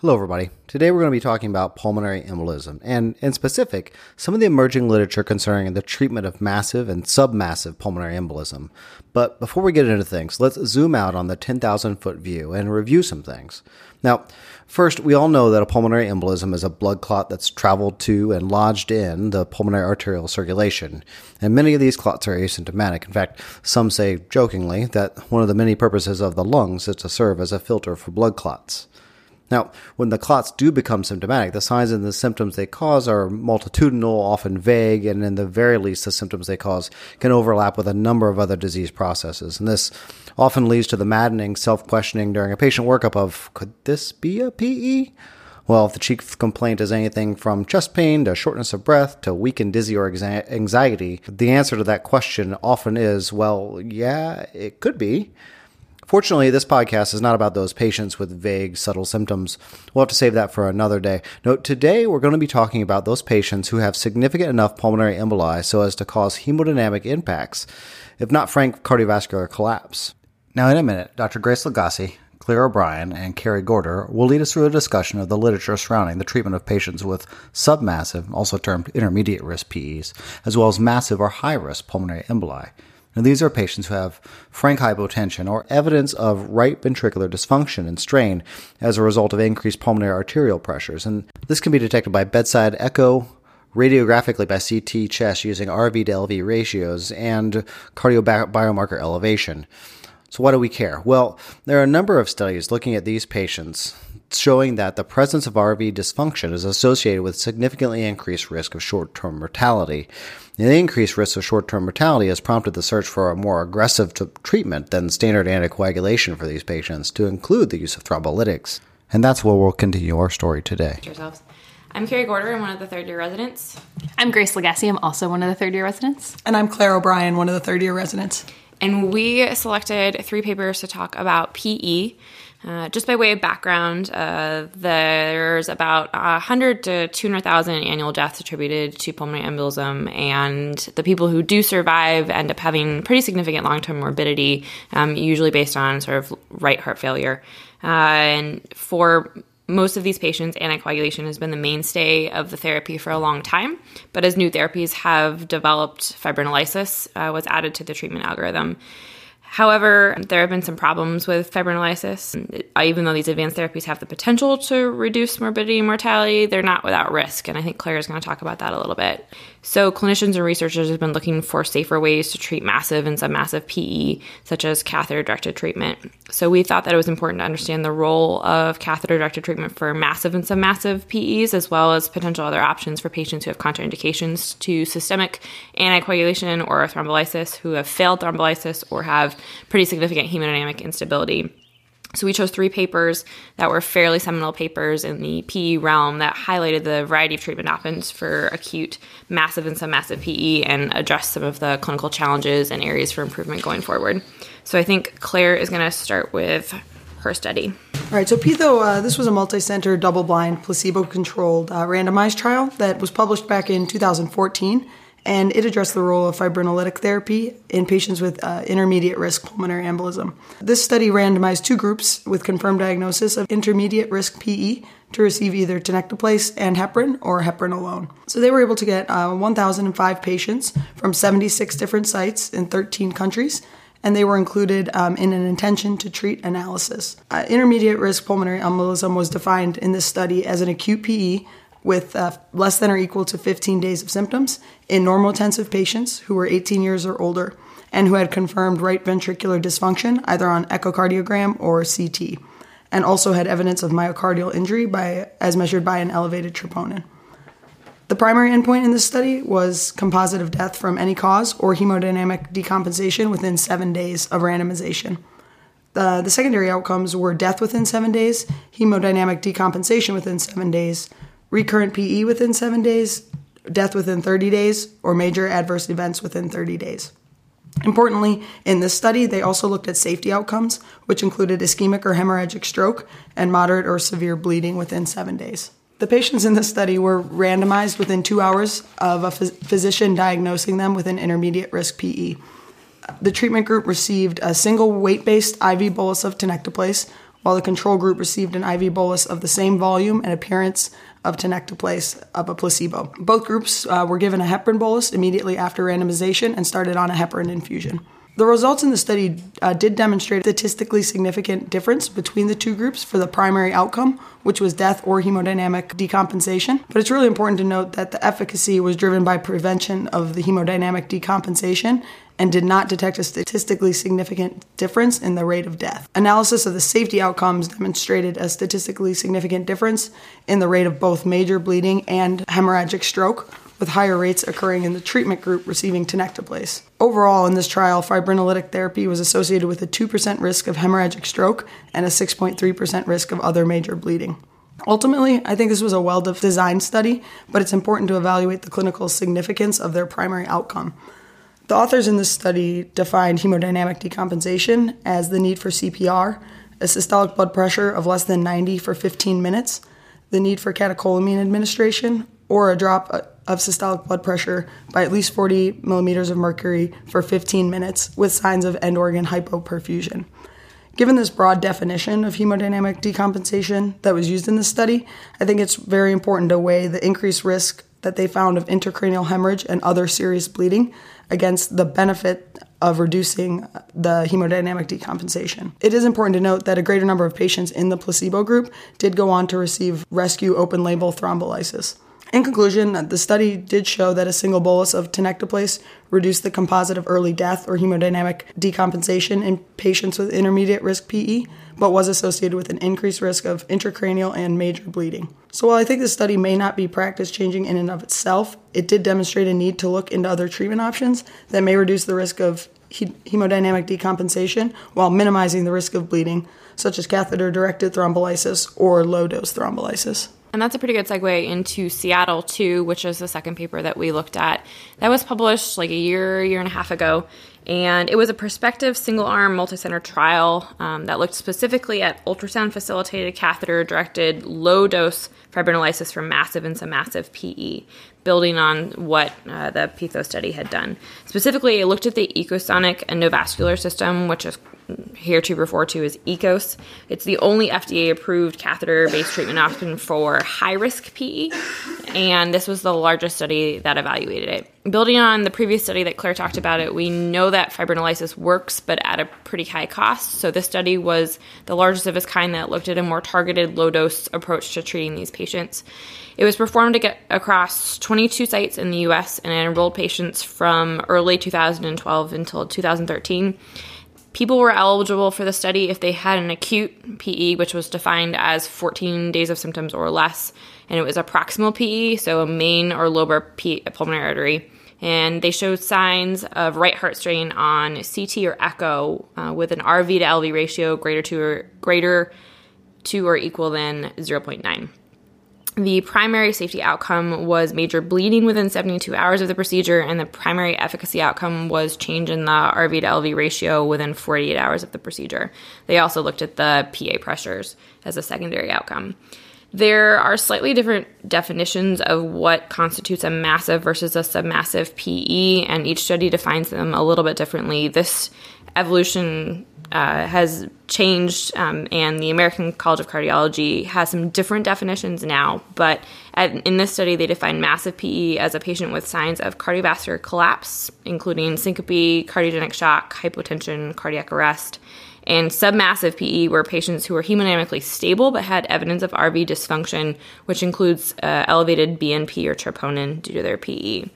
Hello, everybody. Today we're going to be talking about pulmonary embolism, and in specific, some of the emerging literature concerning the treatment of massive and submassive pulmonary embolism. But before we get into things, let's zoom out on the 10,000 foot view and review some things. Now, first, we all know that a pulmonary embolism is a blood clot that's traveled to and lodged in the pulmonary arterial circulation. And many of these clots are asymptomatic. In fact, some say jokingly that one of the many purposes of the lungs is to serve as a filter for blood clots. Now, when the clots do become symptomatic, the signs and the symptoms they cause are multitudinal, often vague, and in the very least, the symptoms they cause can overlap with a number of other disease processes. And this often leads to the maddening self questioning during a patient workup of could this be a PE? Well, if the chief complaint is anything from chest pain to shortness of breath to weak and dizzy or anxiety, the answer to that question often is, well, yeah, it could be. Fortunately, this podcast is not about those patients with vague, subtle symptoms. We'll have to save that for another day. No, today we're going to be talking about those patients who have significant enough pulmonary emboli so as to cause hemodynamic impacts, if not frank cardiovascular collapse. Now, in a minute, Dr. Grace Lagasse, Claire O'Brien, and Carrie Gorder will lead us through a discussion of the literature surrounding the treatment of patients with submassive, also termed intermediate risk PEs, as well as massive or high risk pulmonary emboli. Now, these are patients who have frank hypotension or evidence of right ventricular dysfunction and strain as a result of increased pulmonary arterial pressures. And this can be detected by bedside echo, radiographically by CT chest using RV to LV ratios, and cardio biomarker elevation. So, why do we care? Well, there are a number of studies looking at these patients showing that the presence of RV dysfunction is associated with significantly increased risk of short term mortality. And The increased risk of short term mortality has prompted the search for a more aggressive t- treatment than standard anticoagulation for these patients, to include the use of thrombolytics. And that's where we'll continue our story today. Yourselves. I'm Carrie Gorder. I'm one of the third year residents. I'm Grace Lagasse. I'm also one of the third year residents. And I'm Claire O'Brien, one of the third year residents. And we selected three papers to talk about PE. Uh, just by way of background, uh, there's about 100 to 200,000 annual deaths attributed to pulmonary embolism, and the people who do survive end up having pretty significant long term morbidity, um, usually based on sort of right heart failure. Uh, and for most of these patients, anticoagulation has been the mainstay of the therapy for a long time. But as new therapies have developed, fibrinolysis uh, was added to the treatment algorithm. However, there have been some problems with fibrinolysis. Even though these advanced therapies have the potential to reduce morbidity and mortality, they're not without risk. And I think Claire is going to talk about that a little bit. So, clinicians and researchers have been looking for safer ways to treat massive and submassive PE, such as catheter directed treatment. So, we thought that it was important to understand the role of catheter directed treatment for massive and submassive PEs, as well as potential other options for patients who have contraindications to systemic anticoagulation or thrombolysis, who have failed thrombolysis or have pretty significant hemodynamic instability. So we chose three papers that were fairly seminal papers in the PE realm that highlighted the variety of treatment options for acute, massive, and submassive PE and addressed some of the clinical challenges and areas for improvement going forward. So I think Claire is going to start with her study. All right, so PEITHO, uh, this was a multi-center, double-blind, placebo-controlled uh, randomized trial that was published back in 2014 and it addressed the role of fibrinolytic therapy in patients with uh, intermediate risk pulmonary embolism. This study randomized two groups with confirmed diagnosis of intermediate risk PE to receive either tenecteplase and heparin or heparin alone. So they were able to get uh, 1,005 patients from 76 different sites in 13 countries and they were included um, in an intention to treat analysis. Uh, intermediate risk pulmonary embolism was defined in this study as an acute PE with uh, less than or equal to 15 days of symptoms in normotensive patients who were 18 years or older and who had confirmed right ventricular dysfunction either on echocardiogram or CT, and also had evidence of myocardial injury by, as measured by an elevated troponin. The primary endpoint in this study was composite of death from any cause or hemodynamic decompensation within seven days of randomization. Uh, the secondary outcomes were death within seven days, hemodynamic decompensation within seven days, recurrent PE within seven days, death within 30 days, or major adverse events within 30 days. Importantly, in this study, they also looked at safety outcomes, which included ischemic or hemorrhagic stroke and moderate or severe bleeding within seven days. The patients in this study were randomized within two hours of a phys- physician diagnosing them with an intermediate risk PE. The treatment group received a single weight based IV bolus of tenecteplase while the control group received an IV bolus of the same volume and appearance of tenecteplase of a placebo. Both groups uh, were given a heparin bolus immediately after randomization and started on a heparin infusion. The results in the study uh, did demonstrate a statistically significant difference between the two groups for the primary outcome, which was death or hemodynamic decompensation. But it's really important to note that the efficacy was driven by prevention of the hemodynamic decompensation and did not detect a statistically significant difference in the rate of death. Analysis of the safety outcomes demonstrated a statistically significant difference in the rate of both major bleeding and hemorrhagic stroke, with higher rates occurring in the treatment group receiving tenecteplase. Overall, in this trial, fibrinolytic therapy was associated with a 2% risk of hemorrhagic stroke and a 6.3% risk of other major bleeding. Ultimately, I think this was a well designed study, but it's important to evaluate the clinical significance of their primary outcome. The authors in this study defined hemodynamic decompensation as the need for CPR, a systolic blood pressure of less than 90 for 15 minutes, the need for catecholamine administration, or a drop uh, of systolic blood pressure by at least 40 millimeters of mercury for 15 minutes with signs of end organ hypoperfusion. Given this broad definition of hemodynamic decompensation that was used in this study, I think it's very important to weigh the increased risk that they found of intracranial hemorrhage and other serious bleeding against the benefit of reducing the hemodynamic decompensation. It is important to note that a greater number of patients in the placebo group did go on to receive rescue open label thrombolysis. In conclusion, the study did show that a single bolus of tenecteplase reduced the composite of early death or hemodynamic decompensation in patients with intermediate risk PE, but was associated with an increased risk of intracranial and major bleeding. So while I think this study may not be practice changing in and of itself, it did demonstrate a need to look into other treatment options that may reduce the risk of hemodynamic decompensation while minimizing the risk of bleeding, such as catheter directed thrombolysis or low dose thrombolysis. And that's a pretty good segue into Seattle 2, which is the second paper that we looked at. That was published like a year, year and a half ago. And it was a prospective single arm multicenter trial um, that looked specifically at ultrasound facilitated catheter directed low dose fibrinolysis for massive and submassive PE, building on what uh, the PEITHO study had done. Specifically, it looked at the EkoSonic endovascular system, which is here to refer to as EKOS. It's the only FDA approved catheter based treatment option for high risk PE, and this was the largest study that evaluated it. Building on the previous study that Claire talked about it, we know that fibrinolysis works, but at a pretty high cost. So this study was the largest of its kind that looked at a more targeted low dose approach to treating these patients. It was performed across 22 sites in the US and enrolled patients from early 2012 until 2013. People were eligible for the study if they had an acute PE, which was defined as 14 days of symptoms or less, and it was a proximal PE, so a main or lobar pulmonary artery. And they showed signs of right heart strain on CT or echo uh, with an RV to LV ratio greater to or greater to or equal than 0.9. The primary safety outcome was major bleeding within 72 hours of the procedure, and the primary efficacy outcome was change in the RV to LV ratio within 48 hours of the procedure. They also looked at the PA pressures as a secondary outcome. There are slightly different definitions of what constitutes a massive versus a submassive PE, and each study defines them a little bit differently. This evolution uh, has changed, um, and the American College of Cardiology has some different definitions now. But at, in this study, they define massive PE as a patient with signs of cardiovascular collapse, including syncope, cardiogenic shock, hypotension, cardiac arrest. And submassive PE were patients who were hemodynamically stable but had evidence of RV dysfunction, which includes uh, elevated BNP or troponin due to their PE.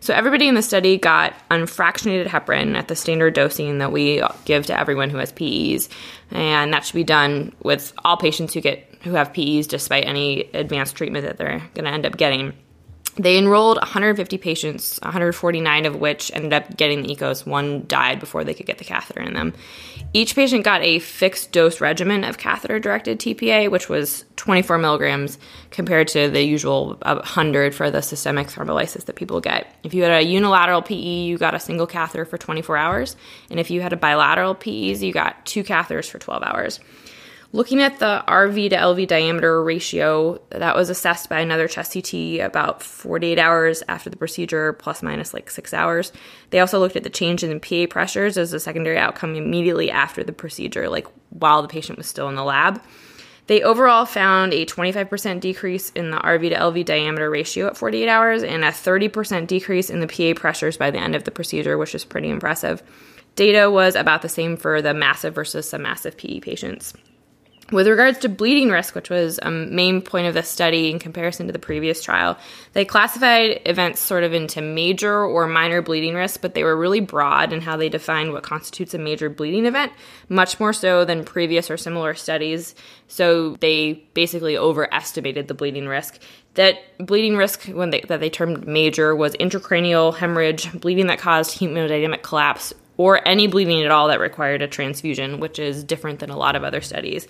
So everybody in the study got unfractionated heparin at the standard dosing that we give to everyone who has PEs, and that should be done with all patients who get who have PEs, despite any advanced treatment that they're going to end up getting. They enrolled 150 patients, 149 of which ended up getting the EKOS. One died before they could get the catheter in them. Each patient got a fixed dose regimen of catheter directed TPA, which was 24 milligrams compared to the usual 100 for the systemic thrombolysis that people get. If you had a unilateral PE, you got a single catheter for 24 hours. And if you had a bilateral PEs, you got two catheters for 12 hours. Looking at the RV to LV diameter ratio, that was assessed by another chest CT about 48 hours after the procedure, plus minus like six hours. They also looked at the change in PA pressures as a secondary outcome immediately after the procedure, like while the patient was still in the lab. They overall found a 25% decrease in the RV to LV diameter ratio at 48 hours and a 30% decrease in the PA pressures by the end of the procedure, which is pretty impressive. Data was about the same for the massive versus submassive PE patients. With regards to bleeding risk, which was a main point of the study in comparison to the previous trial, they classified events sort of into major or minor bleeding risk, but they were really broad in how they defined what constitutes a major bleeding event, much more so than previous or similar studies. So they basically overestimated the bleeding risk. That bleeding risk, when they, that they termed major, was intracranial hemorrhage, bleeding that caused hemodynamic collapse, or any bleeding at all that required a transfusion, which is different than a lot of other studies.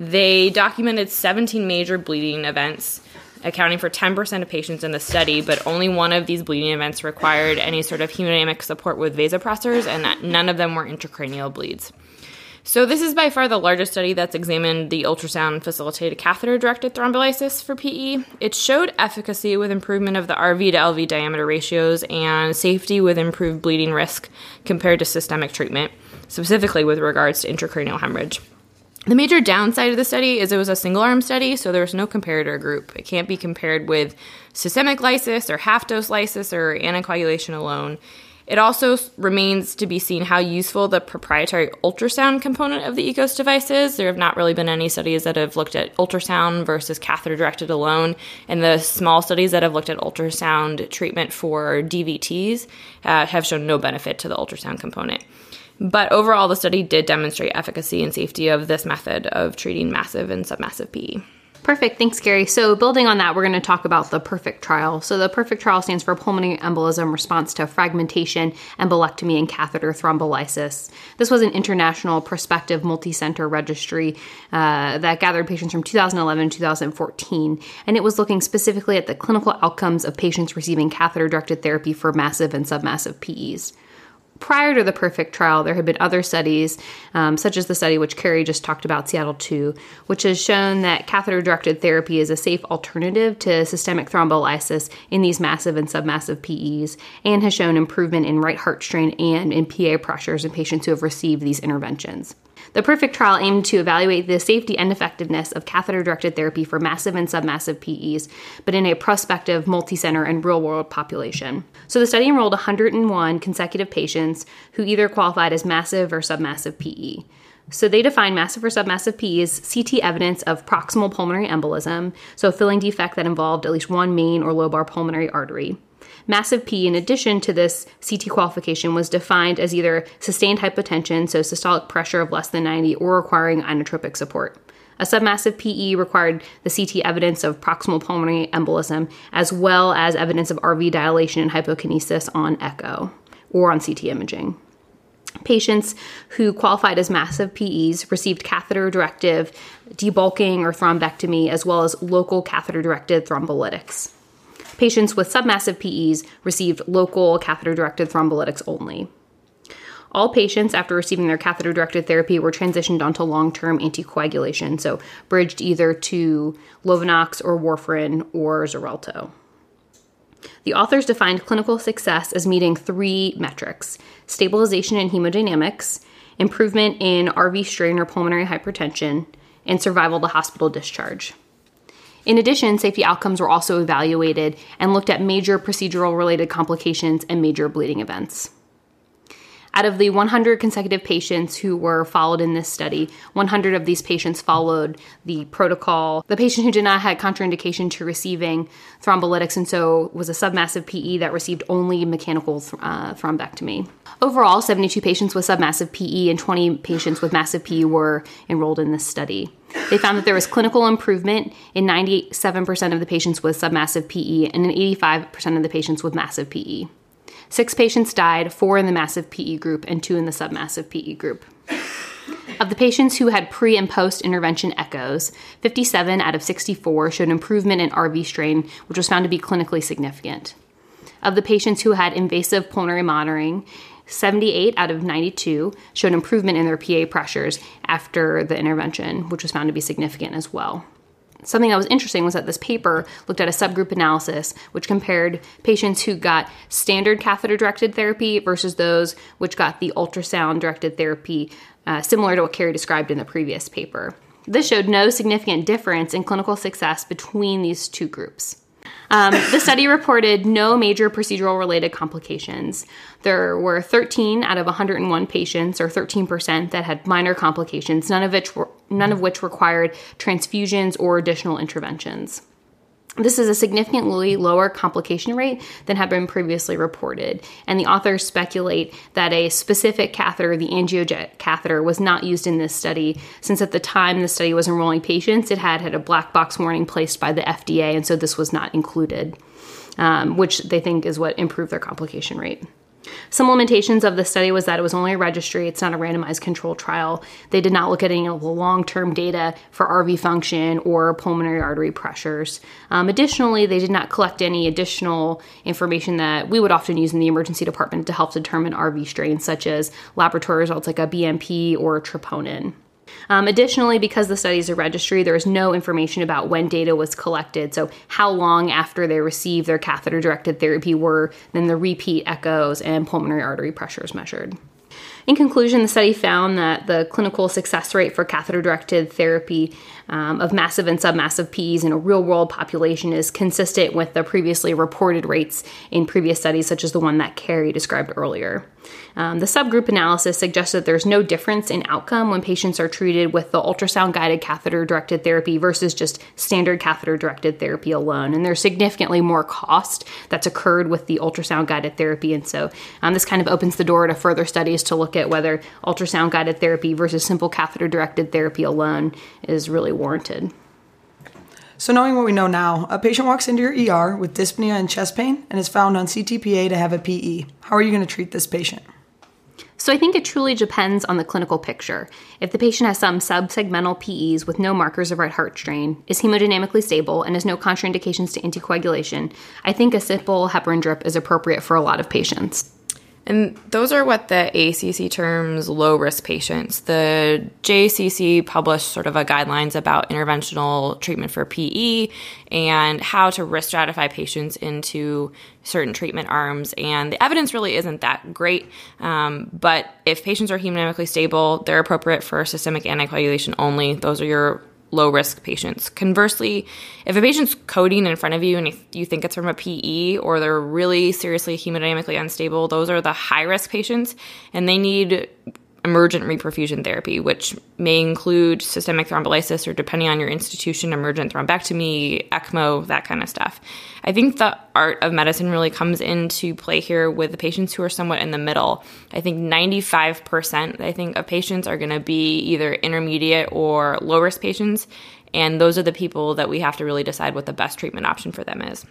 They documented 17 major bleeding events, accounting for 10% of patients in the study, but only one of these bleeding events required any sort of hemodynamic support with vasopressors, and none of them were intracranial bleeds. So, this is by far the largest study that's examined the ultrasound facilitated catheter directed thrombolysis for PE. It showed efficacy with improvement of the RV to LV diameter ratios and safety with improved bleeding risk compared to systemic treatment, specifically with regards to intracranial hemorrhage. The major downside of the study is it was a single arm study, so there was no comparator group. It can't be compared with systemic lysis or half dose lysis or anticoagulation alone. It also remains to be seen how useful the proprietary ultrasound component of the EKOS device is. There have not really been any studies that have looked at ultrasound versus catheter directed alone, and the small studies that have looked at ultrasound treatment for DVTs uh, have shown no benefit to the ultrasound component. But overall, the study did demonstrate efficacy and safety of this method of treating massive and submassive PE. Perfect. Thanks, Gary. So, building on that, we're going to talk about the PERFECT trial. So, the PERFECT trial stands for pulmonary embolism response to fragmentation, embolectomy, and catheter thrombolysis. This was an international prospective multi center registry uh, that gathered patients from 2011 to 2014, and it was looking specifically at the clinical outcomes of patients receiving catheter directed therapy for massive and submassive PEs prior to the perfect trial, there had been other studies, um, such as the study which Carrie just talked about, Seattle 2, which has shown that catheter directed therapy is a safe alternative to systemic thrombolysis in these massive and submassive PEs and has shown improvement in right heart strain and in PA pressures in patients who have received these interventions. The perfect trial aimed to evaluate the safety and effectiveness of catheter directed therapy for massive and submassive PEs, but in a prospective, multi-center, and real world population. So the study enrolled 101 consecutive patients who either qualified as massive or submassive PE. So they define massive or submassive PE as CT evidence of proximal pulmonary embolism, so a filling defect that involved at least one main or lobar pulmonary artery. Massive P, in addition to this CT qualification, was defined as either sustained hypotension, so systolic pressure of less than 90, or requiring inotropic support. A submassive PE required the CT evidence of proximal pulmonary embolism, as well as evidence of RV dilation and hypokinesis on echo or on CT imaging. Patients who qualified as massive PEs received catheter directive debulking or thrombectomy, as well as local catheter directed thrombolytics. Patients with submassive PEs received local catheter directed thrombolytics only. All patients, after receiving their catheter directed therapy, were transitioned onto long term anticoagulation, so bridged either to Lovenox or warfarin or Xarelto. The authors defined clinical success as meeting three metrics stabilization in hemodynamics, improvement in RV strain or pulmonary hypertension, and survival to hospital discharge. In addition, safety outcomes were also evaluated and looked at major procedural related complications and major bleeding events. Out of the 100 consecutive patients who were followed in this study, 100 of these patients followed the protocol. The patient who did not have contraindication to receiving thrombolytics and so was a submassive PE that received only mechanical th- uh, thrombectomy. Overall, 72 patients with submassive PE and 20 patients with massive PE were enrolled in this study. They found that there was clinical improvement in 97% of the patients with submassive PE and in 85% of the patients with massive PE. Six patients died, four in the massive PE group and two in the submassive PE group. Of the patients who had pre and post intervention echoes, 57 out of 64 showed improvement in RV strain, which was found to be clinically significant. Of the patients who had invasive pulmonary monitoring, 78 out of 92 showed improvement in their PA pressures after the intervention, which was found to be significant as well. Something that was interesting was that this paper looked at a subgroup analysis which compared patients who got standard catheter directed therapy versus those which got the ultrasound directed therapy, uh, similar to what Carrie described in the previous paper. This showed no significant difference in clinical success between these two groups. Um, the study reported no major procedural related complications. There were 13 out of 101 patients, or 13%, that had minor complications, none of which were, none of which required transfusions or additional interventions. This is a significantly lower complication rate than had been previously reported, and the authors speculate that a specific catheter, the angiojet catheter, was not used in this study since at the time the study was enrolling patients, it had had a black box warning placed by the FDA, and so this was not included, um, which they think is what improved their complication rate. Some limitations of the study was that it was only a registry, it's not a randomized control trial. They did not look at any of the long term data for RV function or pulmonary artery pressures. Um, additionally, they did not collect any additional information that we would often use in the emergency department to help determine RV strains, such as laboratory results like a BMP or troponin. Um, additionally, because the study is a registry, there is no information about when data was collected. So, how long after they received their catheter directed therapy were then the repeat echoes and pulmonary artery pressures measured. In conclusion, the study found that the clinical success rate for catheter directed therapy um, of massive and submassive PEs in a real world population is consistent with the previously reported rates in previous studies, such as the one that Carrie described earlier. Um, the subgroup analysis suggests that there's no difference in outcome when patients are treated with the ultrasound guided catheter directed therapy versus just standard catheter directed therapy alone. And there's significantly more cost that's occurred with the ultrasound guided therapy. And so um, this kind of opens the door to further studies to look whether ultrasound guided therapy versus simple catheter directed therapy alone is really warranted. So, knowing what we know now, a patient walks into your ER with dyspnea and chest pain and is found on CTPA to have a PE. How are you going to treat this patient? So I think it truly depends on the clinical picture. If the patient has some subsegmental PEs with no markers of right heart strain, is hemodynamically stable, and has no contraindications to anticoagulation, I think a simple heparin drip is appropriate for a lot of patients. And those are what the ACC terms low risk patients. The JACC published sort of a guidelines about interventional treatment for PE and how to risk stratify patients into certain treatment arms. And the evidence really isn't that great. Um, but if patients are hemodynamically stable, they're appropriate for systemic anticoagulation only. Those are your low risk patients. Conversely, if a patient's coding in front of you and you think it's from a PE or they're really seriously hemodynamically unstable, those are the high risk patients and they need emergent reperfusion therapy, which may include systemic thrombolysis or, depending on your institution, emergent thrombectomy, ECMO, that kind of stuff. I think the art of medicine really comes into play here with the patients who are somewhat in the middle. I think 95%, I think, of patients are going to be either intermediate or low risk patients. And those are the people that we have to really decide what the best treatment option for them is.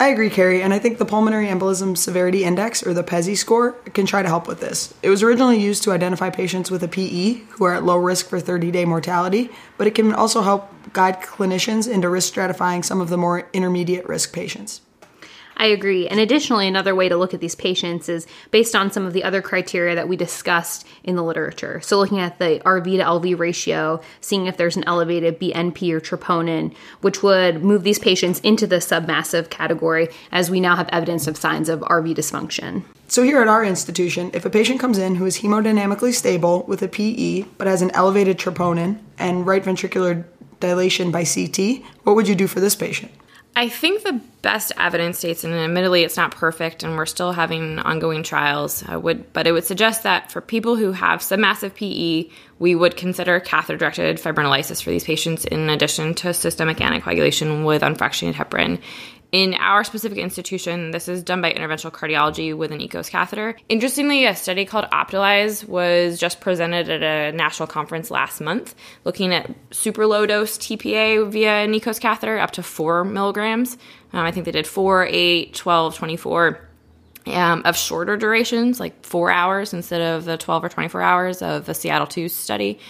I agree, Carrie, and I think the Pulmonary Embolism Severity Index, or the PESI score, can try to help with this. It was originally used to identify patients with a PE who are at low risk for 30 day mortality, but it can also help guide clinicians into risk stratifying some of the more intermediate risk patients. I agree. And additionally, another way to look at these patients is based on some of the other criteria that we discussed in the literature. So, looking at the RV to LV ratio, seeing if there's an elevated BNP or troponin, which would move these patients into the submassive category, as we now have evidence of signs of RV dysfunction. So, here at our institution, if a patient comes in who is hemodynamically stable with a PE but has an elevated troponin and right ventricular dilation by CT, what would you do for this patient? I think the best evidence states, and admittedly it's not perfect, and we're still having ongoing trials. I would, but it would suggest that for people who have submassive PE, we would consider catheter-directed fibrinolysis for these patients, in addition to systemic anticoagulation with unfractionated heparin in our specific institution, this is done by interventional cardiology with an EKOS catheter. Interestingly, a study called OPTALYSE was just presented at a national conference last month looking at super low dose TPA via an EKOS catheter up to four milligrams. Um, I think they did 4, 8, 12, 24. Um, of shorter durations, like four hours instead of the 12 or 24 hours of the Seattle 2 study.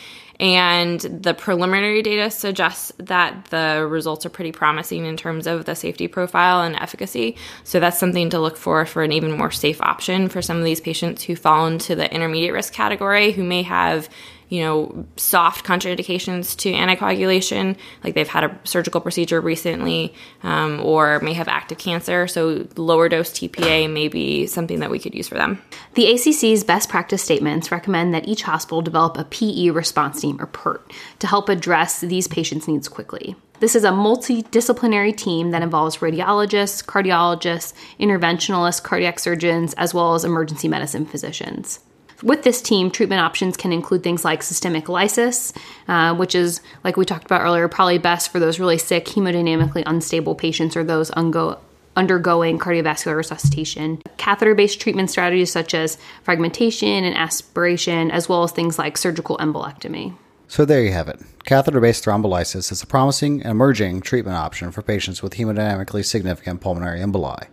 And the preliminary data suggests that the results are pretty promising in terms of the safety profile and efficacy. So that's something to look for for an even more safe option for some of these patients who fall into the intermediate risk category who may have you know, soft contraindications to anticoagulation, like they've had a surgical procedure recently um, or may have active cancer. So, lower dose TPA may be something that we could use for them. The ACC's best practice statements recommend that each hospital develop a PE response team, or PERT, to help address these patients' needs quickly. This is a multidisciplinary team that involves radiologists, cardiologists, interventionalists, cardiac surgeons, as well as emergency medicine physicians. With this team, treatment options can include things like systemic lysis, uh, which is, like we talked about earlier, probably best for those really sick, hemodynamically unstable patients or those ungo- undergoing cardiovascular resuscitation. Catheter based treatment strategies such as fragmentation and aspiration, as well as things like surgical embolectomy. So there you have it. Catheter based thrombolysis is a promising and emerging treatment option for patients with hemodynamically significant pulmonary emboli.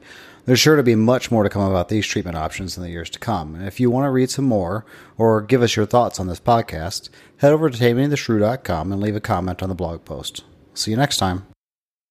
There's sure to be much more to come about these treatment options in the years to come. And if you want to read some more or give us your thoughts on this podcast, head over to tamingthesru.com and leave a comment on the blog post. See you next time.